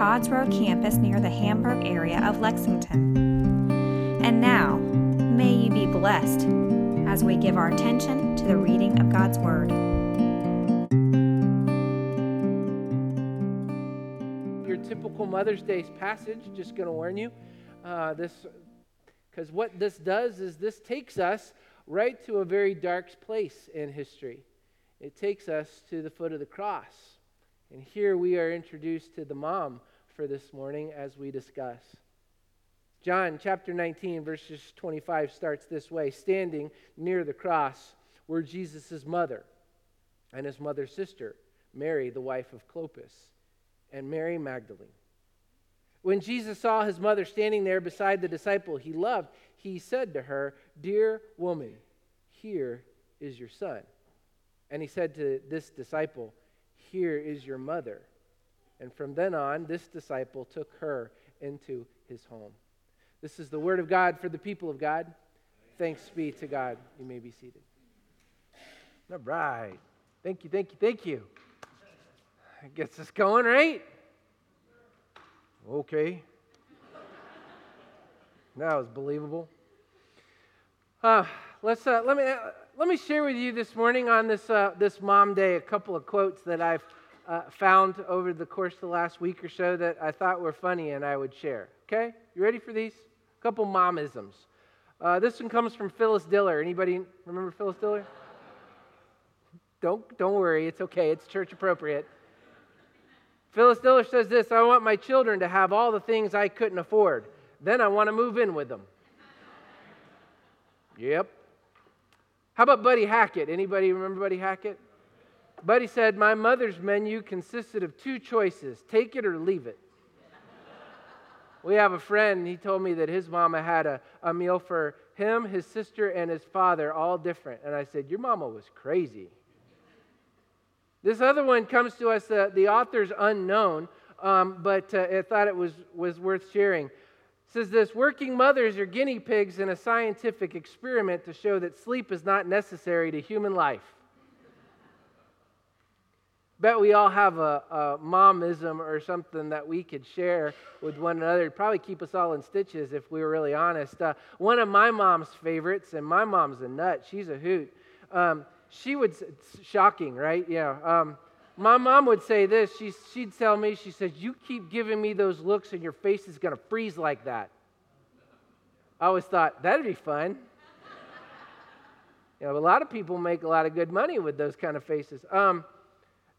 Todd's Road campus near the Hamburg area of Lexington. And now, may you be blessed as we give our attention to the reading of God's Word. Your typical Mother's Day passage, just going to warn you, uh, this because what this does is this takes us right to a very dark place in history. It takes us to the foot of the cross. And here we are introduced to the mom for this morning as we discuss. John chapter 19, verses 25 starts this way Standing near the cross were Jesus' mother and his mother's sister, Mary, the wife of Clopas, and Mary Magdalene. When Jesus saw his mother standing there beside the disciple he loved, he said to her, Dear woman, here is your son. And he said to this disciple, Here is your mother. And from then on, this disciple took her into his home. This is the word of God for the people of God. Thanks be to God. You may be seated. All right. Thank you, thank you, thank you. That gets us going, right? Okay. That was believable. Uh, let's uh, let me uh, let me share with you this morning on this uh, this Mom Day a couple of quotes that I've uh, found over the course of the last week or so that I thought were funny and I would share. Okay, you ready for these? A couple momisms. Uh, this one comes from Phyllis Diller. Anybody remember Phyllis Diller? Don't don't worry, it's okay. It's church appropriate. Phyllis Diller says this I want my children to have all the things I couldn't afford. Then I want to move in with them. yep. How about Buddy Hackett? Anybody remember Buddy Hackett? Buddy said, My mother's menu consisted of two choices take it or leave it. we have a friend, he told me that his mama had a, a meal for him, his sister, and his father, all different. And I said, Your mama was crazy. This other one comes to us, uh, the author's unknown, um, but uh, I thought it was, was worth sharing. It says this Working mothers are guinea pigs in a scientific experiment to show that sleep is not necessary to human life. Bet we all have a, a momism or something that we could share with one another. It'd probably keep us all in stitches if we were really honest. Uh, one of my mom's favorites, and my mom's a nut, she's a hoot. Um, she would, shocking, right? Yeah. Um, my mom would say this. She, she'd tell me, she says, You keep giving me those looks and your face is going to freeze like that. I always thought, that'd be fun. you know, a lot of people make a lot of good money with those kind of faces. Um,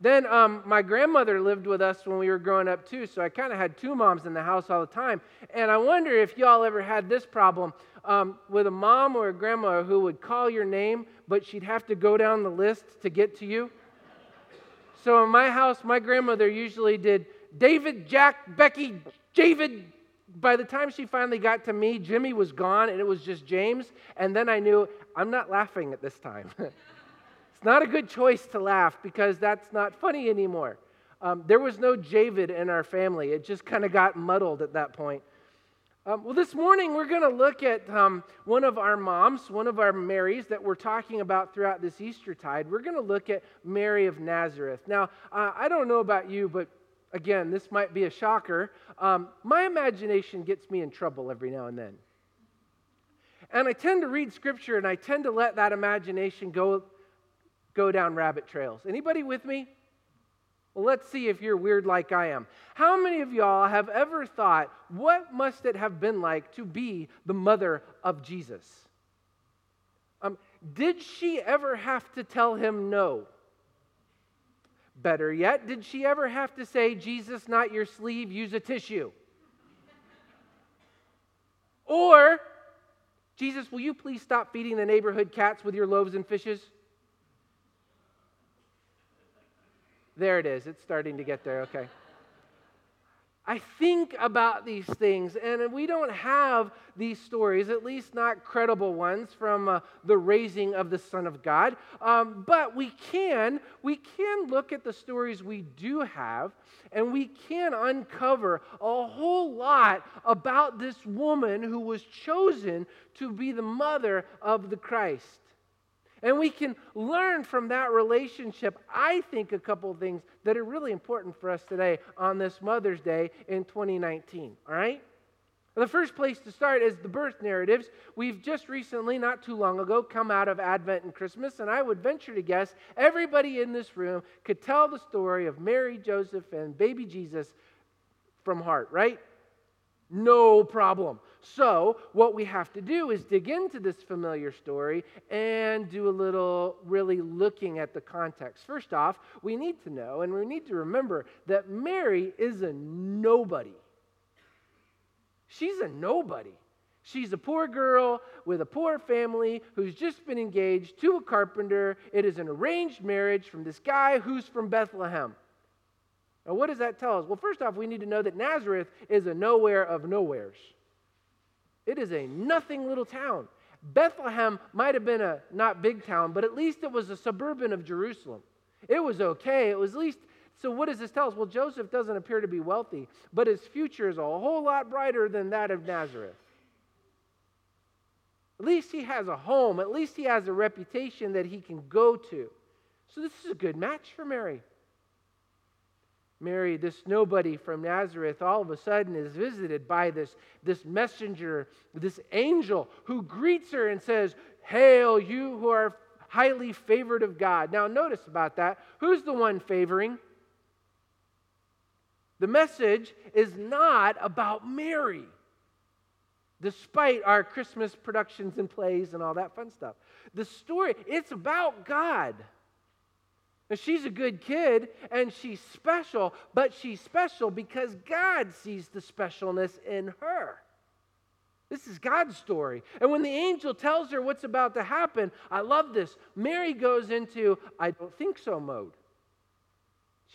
then um, my grandmother lived with us when we were growing up too, so I kind of had two moms in the house all the time. And I wonder if y'all ever had this problem um, with a mom or a grandma who would call your name, but she'd have to go down the list to get to you. So in my house, my grandmother usually did David, Jack, Becky, David. By the time she finally got to me, Jimmy was gone and it was just James. And then I knew I'm not laughing at this time. it's not a good choice to laugh because that's not funny anymore. Um, there was no Javid in our family. It just kind of got muddled at that point. Um, well, this morning we're going to look at um, one of our moms, one of our Marys that we're talking about throughout this Easter tide. We're going to look at Mary of Nazareth. Now, uh, I don't know about you, but again, this might be a shocker. Um, my imagination gets me in trouble every now and then. And I tend to read scripture and I tend to let that imagination go, go down rabbit trails. Anybody with me? Well, let's see if you're weird like I am. How many of y'all have ever thought, what must it have been like to be the mother of Jesus? Um, did she ever have to tell him no? Better yet, did she ever have to say, Jesus, not your sleeve, use a tissue? Or, Jesus, will you please stop feeding the neighborhood cats with your loaves and fishes? There it is. It's starting to get there. Okay. I think about these things, and we don't have these stories, at least not credible ones, from uh, the raising of the Son of God. Um, but we can, we can look at the stories we do have, and we can uncover a whole lot about this woman who was chosen to be the mother of the Christ. And we can learn from that relationship, I think, a couple things that are really important for us today on this Mother's Day in 2019. All right? The first place to start is the birth narratives. We've just recently, not too long ago, come out of Advent and Christmas, and I would venture to guess everybody in this room could tell the story of Mary, Joseph, and baby Jesus from heart, right? No problem. So, what we have to do is dig into this familiar story and do a little really looking at the context. First off, we need to know and we need to remember that Mary is a nobody. She's a nobody. She's a poor girl with a poor family who's just been engaged to a carpenter. It is an arranged marriage from this guy who's from Bethlehem. Now, what does that tell us? Well, first off, we need to know that Nazareth is a nowhere of nowheres. It is a nothing little town. Bethlehem might have been a not big town, but at least it was a suburban of Jerusalem. It was okay. It was at least. So, what does this tell us? Well, Joseph doesn't appear to be wealthy, but his future is a whole lot brighter than that of Nazareth. At least he has a home. At least he has a reputation that he can go to. So, this is a good match for Mary. Mary, this nobody from Nazareth, all of a sudden is visited by this, this messenger, this angel who greets her and says, Hail, you who are highly favored of God. Now, notice about that. Who's the one favoring? The message is not about Mary, despite our Christmas productions and plays and all that fun stuff. The story, it's about God. Now, she's a good kid and she's special, but she's special because God sees the specialness in her. This is God's story. And when the angel tells her what's about to happen, I love this. Mary goes into, I don't think so mode.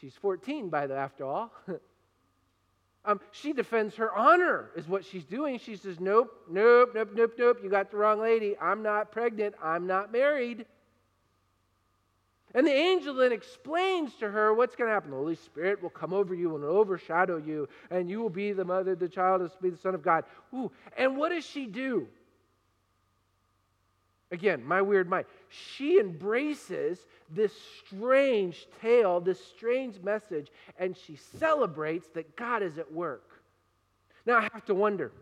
She's 14 by the after all. um, she defends her honor, is what she's doing. She says, Nope, nope, nope, nope, nope. You got the wrong lady. I'm not pregnant. I'm not married. And the angel then explains to her what's going to happen. The Holy Spirit will come over you and overshadow you, and you will be the mother, the child will be the Son of God. Ooh. And what does she do? Again, my weird mind. She embraces this strange tale, this strange message, and she celebrates that God is at work. Now I have to wonder,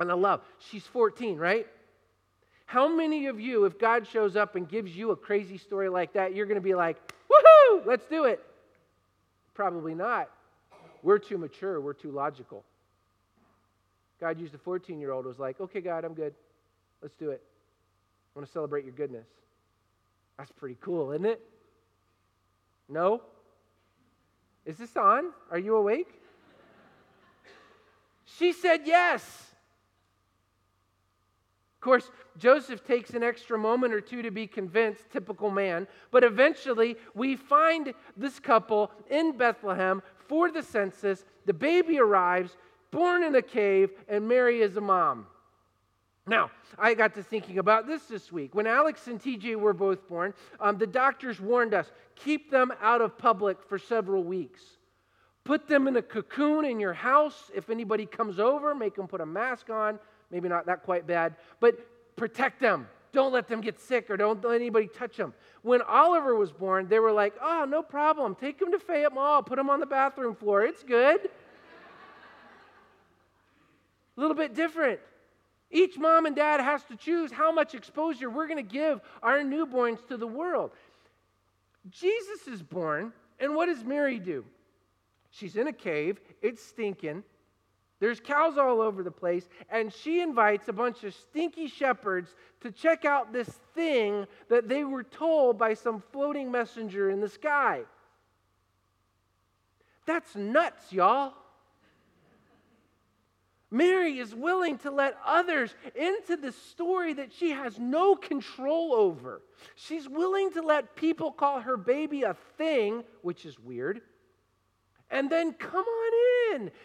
and I love, she's 14, right? How many of you, if God shows up and gives you a crazy story like that, you're going to be like, woohoo, let's do it? Probably not. We're too mature, we're too logical. God used a 14 year old, was like, okay, God, I'm good. Let's do it. I want to celebrate your goodness. That's pretty cool, isn't it? No? Is this on? Are you awake? She said yes course, Joseph takes an extra moment or two to be convinced, typical man, but eventually we find this couple in Bethlehem for the census. The baby arrives, born in a cave, and Mary is a mom. Now, I got to thinking about this this week. When Alex and TJ were both born, um, the doctors warned us keep them out of public for several weeks. Put them in a cocoon in your house. If anybody comes over, make them put a mask on maybe not that quite bad, but protect them. Don't let them get sick or don't let anybody touch them. When Oliver was born, they were like, oh, no problem. Take him to Fayette Mall, put him on the bathroom floor. It's good. A little bit different. Each mom and dad has to choose how much exposure we're going to give our newborns to the world. Jesus is born, and what does Mary do? She's in a cave, it's stinking. There's cows all over the place, and she invites a bunch of stinky shepherds to check out this thing that they were told by some floating messenger in the sky. That's nuts, y'all. Mary is willing to let others into the story that she has no control over. She's willing to let people call her baby a thing, which is weird, and then come on in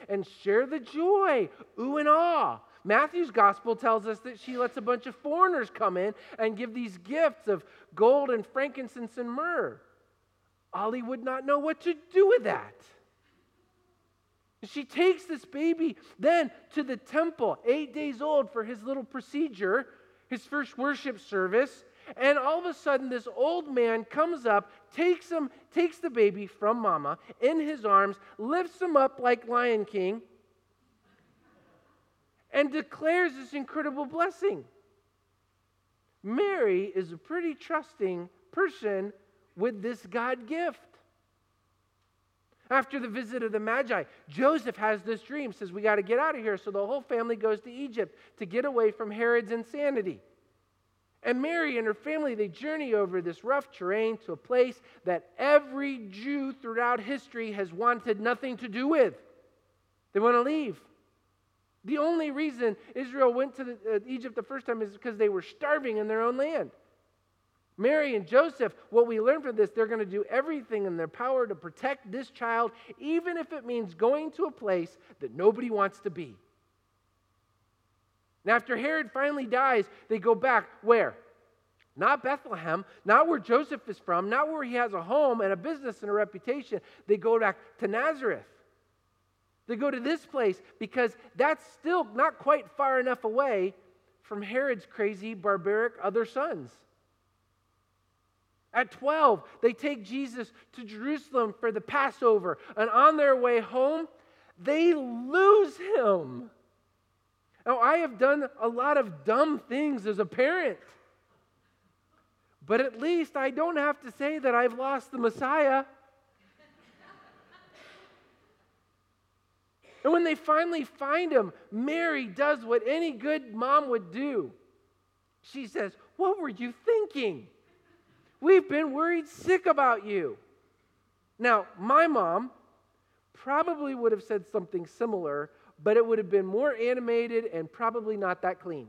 and share the joy, ooh and ah. Matthew's gospel tells us that she lets a bunch of foreigners come in and give these gifts of gold and frankincense and myrrh. Ollie would not know what to do with that. She takes this baby then to the temple, eight days old, for his little procedure, his first worship service. And all of a sudden, this old man comes up, takes him, takes the baby from mama in his arms, lifts him up like Lion King, and declares this incredible blessing. Mary is a pretty trusting person with this God gift. After the visit of the Magi, Joseph has this dream, says, We got to get out of here. So the whole family goes to Egypt to get away from Herod's insanity. And Mary and her family, they journey over this rough terrain to a place that every Jew throughout history has wanted nothing to do with. They want to leave. The only reason Israel went to the, uh, Egypt the first time is because they were starving in their own land. Mary and Joseph, what we learn from this, they're going to do everything in their power to protect this child, even if it means going to a place that nobody wants to be. And after Herod finally dies, they go back where? Not Bethlehem, not where Joseph is from, not where he has a home and a business and a reputation. They go back to Nazareth. They go to this place because that's still not quite far enough away from Herod's crazy, barbaric other sons. At 12, they take Jesus to Jerusalem for the Passover, and on their way home, they lose him. Now, I have done a lot of dumb things as a parent, but at least I don't have to say that I've lost the Messiah. and when they finally find him, Mary does what any good mom would do. She says, What were you thinking? We've been worried sick about you. Now, my mom probably would have said something similar, but it would have been more animated and probably not that clean.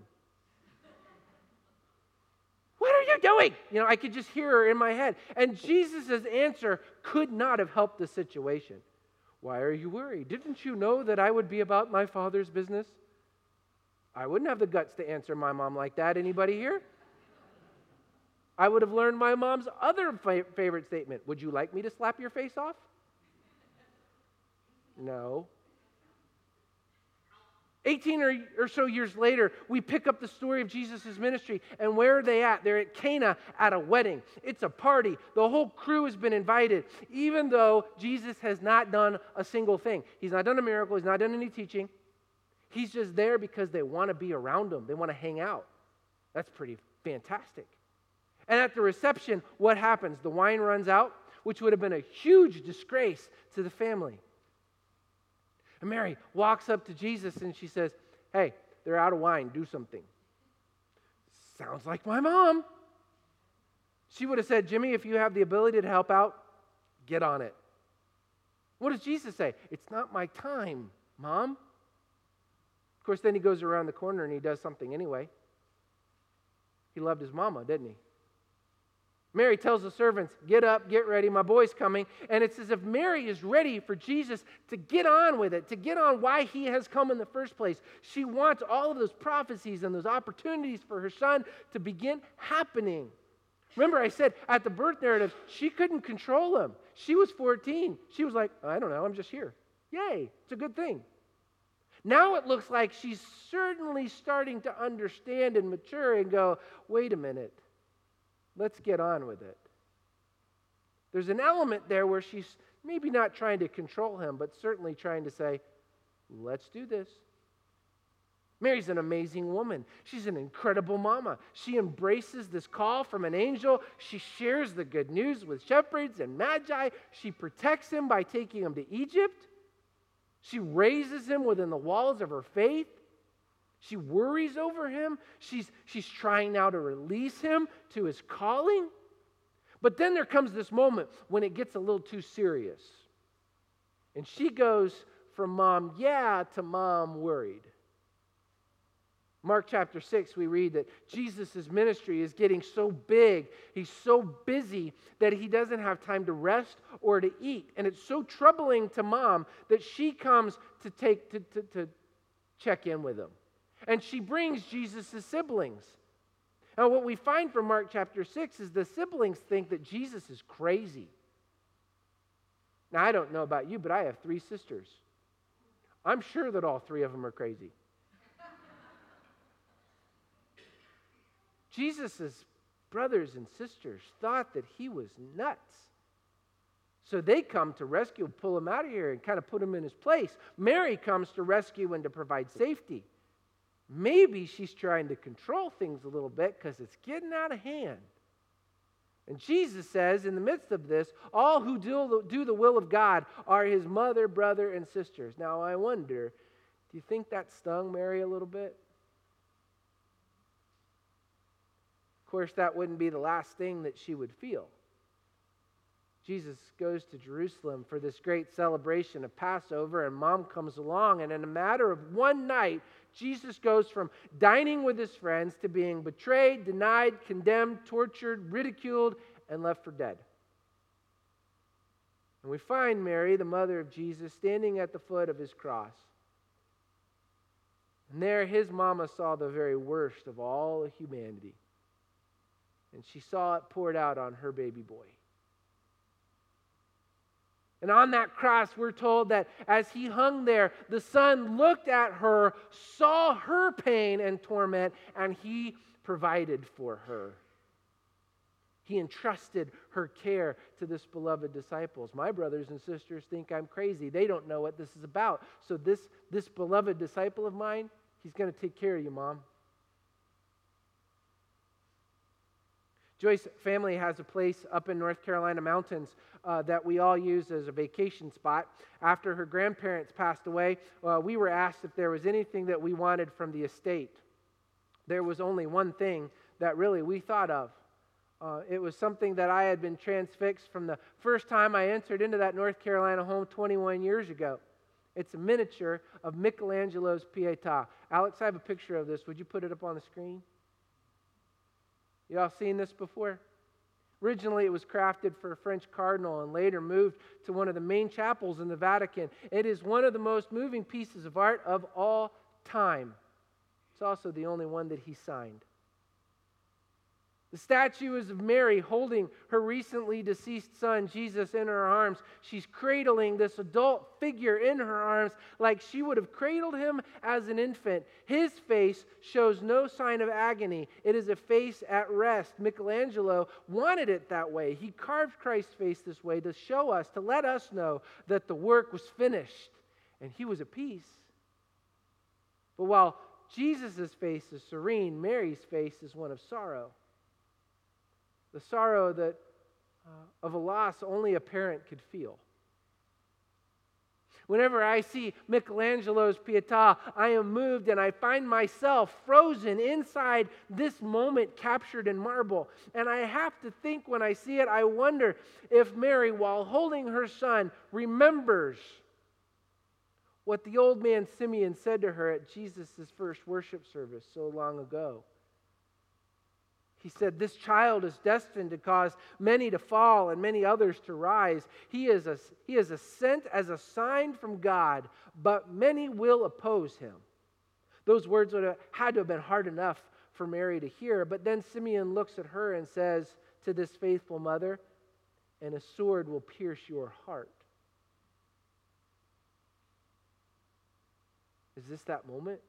what are you doing? You know, I could just hear her in my head. And Jesus' answer could not have helped the situation. Why are you worried? Didn't you know that I would be about my father's business? I wouldn't have the guts to answer my mom like that. Anybody here? I would have learned my mom's other fa- favorite statement Would you like me to slap your face off? No. 18 or, or, so years later, we pick up the story of Jesus' ministry. And where are they at? They're at Cana at a wedding. It's a party. The whole crew has been invited, even though Jesus has not done a single thing. He's not done a miracle, he's not done any teaching. He's just there because they want to be around him, they want to hang out. That's pretty fantastic. And at the reception, what happens? The wine runs out, which would have been a huge disgrace to the family. And Mary walks up to Jesus and she says, Hey, they're out of wine. Do something. Sounds like my mom. She would have said, Jimmy, if you have the ability to help out, get on it. What does Jesus say? It's not my time, mom. Of course, then he goes around the corner and he does something anyway. He loved his mama, didn't he? Mary tells the servants, Get up, get ready, my boy's coming. And it's as if Mary is ready for Jesus to get on with it, to get on why he has come in the first place. She wants all of those prophecies and those opportunities for her son to begin happening. Remember, I said at the birth narrative, she couldn't control him. She was 14. She was like, I don't know, I'm just here. Yay, it's a good thing. Now it looks like she's certainly starting to understand and mature and go, wait a minute. Let's get on with it. There's an element there where she's maybe not trying to control him, but certainly trying to say, let's do this. Mary's an amazing woman. She's an incredible mama. She embraces this call from an angel. She shares the good news with shepherds and magi. She protects him by taking him to Egypt. She raises him within the walls of her faith. She worries over him. She's, she's trying now to release him to his calling. But then there comes this moment when it gets a little too serious. And she goes from mom, yeah, to mom, worried. Mark chapter 6, we read that Jesus' ministry is getting so big, he's so busy that he doesn't have time to rest or to eat. And it's so troubling to mom that she comes to take to, to, to check in with him. And she brings Jesus' siblings. Now, what we find from Mark chapter 6 is the siblings think that Jesus is crazy. Now, I don't know about you, but I have three sisters. I'm sure that all three of them are crazy. Jesus' brothers and sisters thought that he was nuts. So they come to rescue, pull him out of here, and kind of put him in his place. Mary comes to rescue and to provide safety. Maybe she's trying to control things a little bit because it's getting out of hand. And Jesus says, in the midst of this, all who do, do the will of God are his mother, brother, and sisters. Now, I wonder, do you think that stung Mary a little bit? Of course, that wouldn't be the last thing that she would feel. Jesus goes to Jerusalem for this great celebration of Passover, and mom comes along, and in a matter of one night, Jesus goes from dining with his friends to being betrayed, denied, condemned, tortured, ridiculed, and left for dead. And we find Mary, the mother of Jesus, standing at the foot of his cross. And there, his mama saw the very worst of all humanity. And she saw it poured out on her baby boy. And on that cross, we're told that as he hung there, the Son looked at her, saw her pain and torment, and he provided for her. He entrusted her care to this beloved disciples. My brothers and sisters think I'm crazy. They don't know what this is about. So this, this beloved disciple of mine, he's going to take care of you, Mom. Joyce family has a place up in North Carolina mountains uh, that we all use as a vacation spot. After her grandparents passed away, uh, we were asked if there was anything that we wanted from the estate. There was only one thing that really we thought of. Uh, it was something that I had been transfixed from the first time I entered into that North Carolina home 21 years ago. It's a miniature of Michelangelo's Pietà. Alex, I have a picture of this. Would you put it up on the screen? Y'all seen this before? Originally, it was crafted for a French cardinal and later moved to one of the main chapels in the Vatican. It is one of the most moving pieces of art of all time. It's also the only one that he signed. The statue is of Mary holding her recently deceased son, Jesus, in her arms. She's cradling this adult figure in her arms like she would have cradled him as an infant. His face shows no sign of agony, it is a face at rest. Michelangelo wanted it that way. He carved Christ's face this way to show us, to let us know that the work was finished and he was at peace. But while Jesus' face is serene, Mary's face is one of sorrow the sorrow that uh, of a loss only a parent could feel. Whenever I see Michelangelo's Pietà, I am moved and I find myself frozen inside this moment captured in marble. And I have to think when I see it, I wonder if Mary, while holding her son, remembers what the old man Simeon said to her at Jesus' first worship service so long ago. He said, This child is destined to cause many to fall and many others to rise. He is, a, he is a sent as a sign from God, but many will oppose him. Those words would have had to have been hard enough for Mary to hear. But then Simeon looks at her and says to this faithful mother, And a sword will pierce your heart. Is this that moment?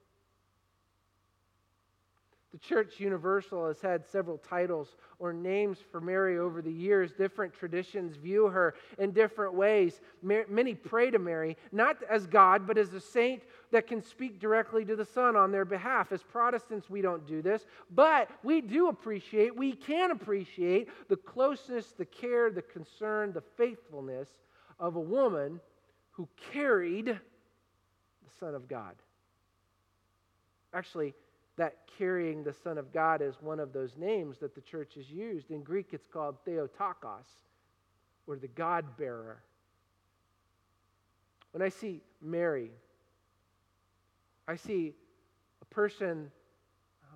Church Universal has had several titles or names for Mary over the years. Different traditions view her in different ways. Many pray to Mary, not as God, but as a saint that can speak directly to the Son on their behalf. As Protestants, we don't do this, but we do appreciate, we can appreciate the closeness, the care, the concern, the faithfulness of a woman who carried the Son of God. Actually, that carrying the Son of God is one of those names that the church has used. In Greek, it's called Theotokos, or the God bearer. When I see Mary, I see a person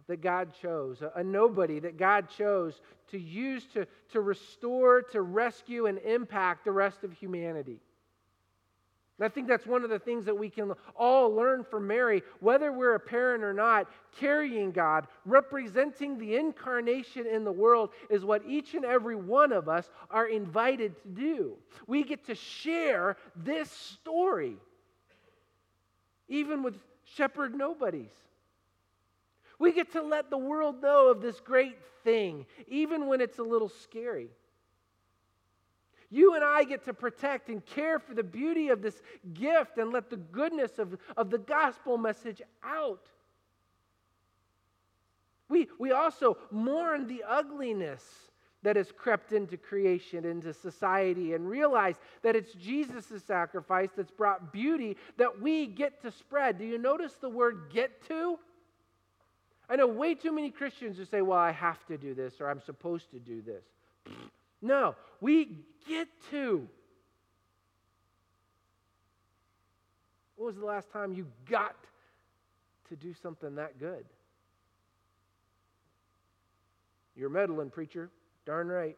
that God chose, a, a nobody that God chose to use to, to restore, to rescue, and impact the rest of humanity. And I think that's one of the things that we can all learn from Mary, whether we're a parent or not. Carrying God, representing the incarnation in the world, is what each and every one of us are invited to do. We get to share this story, even with shepherd nobodies. We get to let the world know of this great thing, even when it's a little scary. You and I get to protect and care for the beauty of this gift and let the goodness of, of the gospel message out. We, we also mourn the ugliness that has crept into creation, into society, and realize that it's Jesus' sacrifice that's brought beauty that we get to spread. Do you notice the word get to? I know way too many Christians who say, well, I have to do this or I'm supposed to do this. No, we get to. When was the last time you got to do something that good? You're meddling, preacher. Darn right.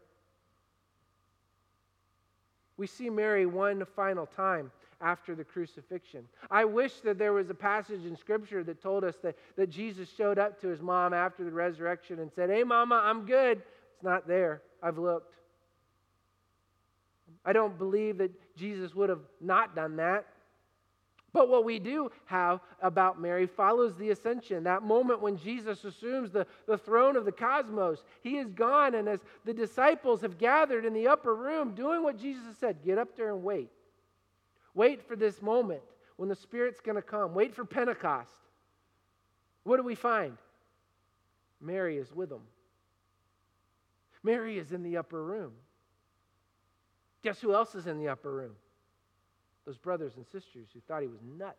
We see Mary one final time after the crucifixion. I wish that there was a passage in Scripture that told us that, that Jesus showed up to his mom after the resurrection and said, Hey, Mama, I'm good. It's not there. I've looked. I don't believe that Jesus would have not done that. But what we do have about Mary follows the ascension, that moment when Jesus assumes the, the throne of the cosmos. He is gone, and as the disciples have gathered in the upper room, doing what Jesus said get up there and wait. Wait for this moment when the Spirit's going to come. Wait for Pentecost. What do we find? Mary is with them. Mary is in the upper room. Guess who else is in the upper room? Those brothers and sisters who thought he was nuts.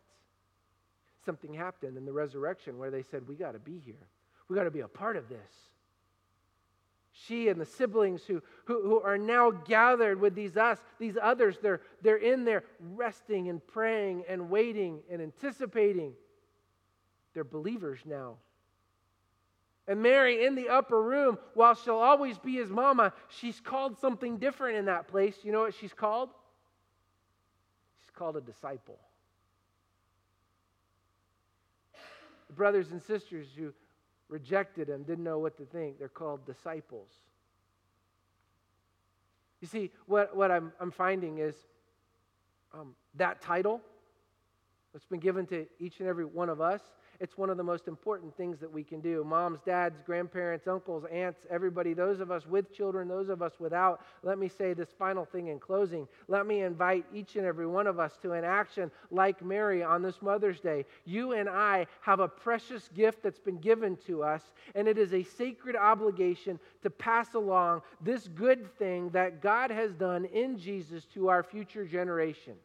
Something happened in the resurrection where they said, We got to be here. We got to be a part of this she and the siblings who, who, who, are now gathered with these us, these others, they're, they're in there resting and praying and waiting and anticipating. They're believers now. And Mary in the upper room, while she'll always be his mama, she's called something different in that place. You know what she's called? She's called a disciple. The brothers and sisters who rejected him, didn't know what to think. They're called disciples. You see, what, what I'm, I'm finding is um, that title that's been given to each and every one of us it's one of the most important things that we can do. Moms, dads, grandparents, uncles, aunts, everybody, those of us with children, those of us without. Let me say this final thing in closing. Let me invite each and every one of us to an action like Mary on this Mother's Day. You and I have a precious gift that's been given to us, and it is a sacred obligation to pass along this good thing that God has done in Jesus to our future generations.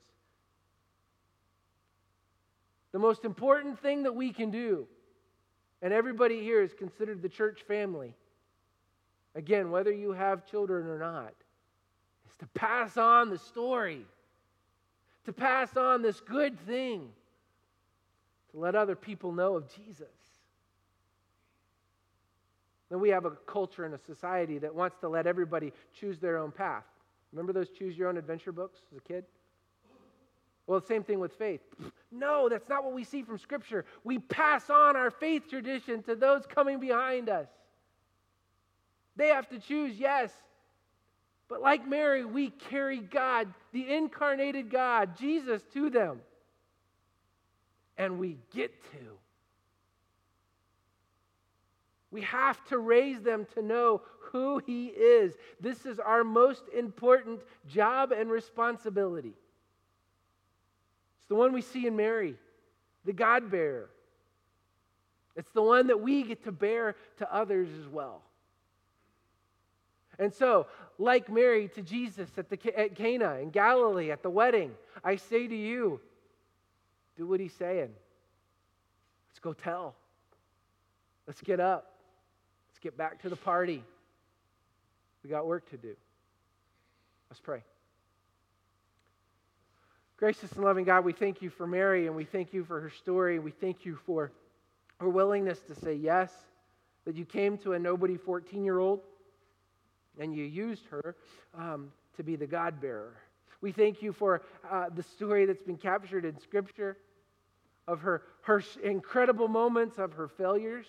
The most important thing that we can do, and everybody here is considered the church family, again, whether you have children or not, is to pass on the story, to pass on this good thing, to let other people know of Jesus. Then we have a culture and a society that wants to let everybody choose their own path. Remember those choose your own adventure books as a kid? Well, the same thing with faith. No, that's not what we see from Scripture. We pass on our faith tradition to those coming behind us. They have to choose, yes. But like Mary, we carry God, the incarnated God, Jesus, to them. And we get to. We have to raise them to know who He is. This is our most important job and responsibility. It's the one we see in Mary, the God bearer. It's the one that we get to bear to others as well. And so, like Mary to Jesus at, the, at Cana in Galilee at the wedding, I say to you, do what he's saying. Let's go tell. Let's get up. Let's get back to the party. We got work to do. Let's pray. Gracious and loving God, we thank you for Mary and we thank you for her story. We thank you for her willingness to say yes. that you came to a nobody 14 year old and you used her um, to be the God bearer. We thank you for uh, the story that's been captured in Scripture of her, her incredible moments, of her failures.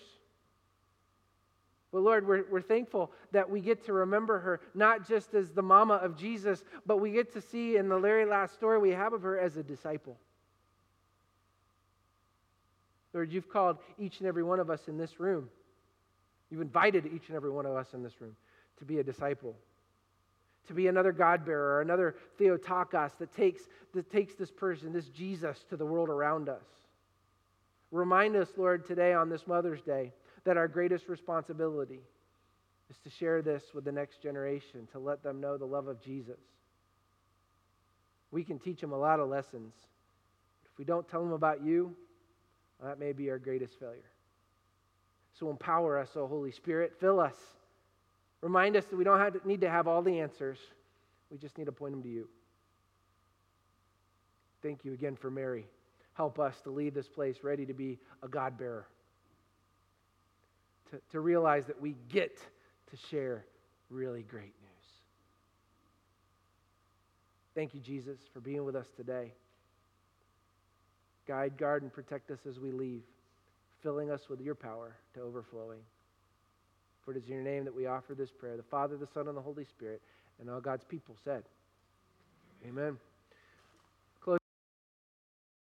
But Lord, we're, we're thankful that we get to remember her not just as the mama of Jesus, but we get to see in the very last story we have of her as a disciple. Lord, you've called each and every one of us in this room. You've invited each and every one of us in this room to be a disciple, to be another God bearer, another Theotokos that takes, that takes this person, this Jesus, to the world around us. Remind us, Lord, today on this Mother's Day, that our greatest responsibility is to share this with the next generation, to let them know the love of Jesus. We can teach them a lot of lessons. If we don't tell them about you, that may be our greatest failure. So empower us, O Holy Spirit. Fill us. Remind us that we don't have to, need to have all the answers. We just need to point them to you. Thank you again for Mary. Help us to leave this place ready to be a God bearer. To, to realize that we get to share really great news. Thank you, Jesus, for being with us today. Guide, guard, and protect us as we leave, filling us with your power to overflowing. For it is in your name that we offer this prayer the Father, the Son, and the Holy Spirit, and all God's people said, Amen.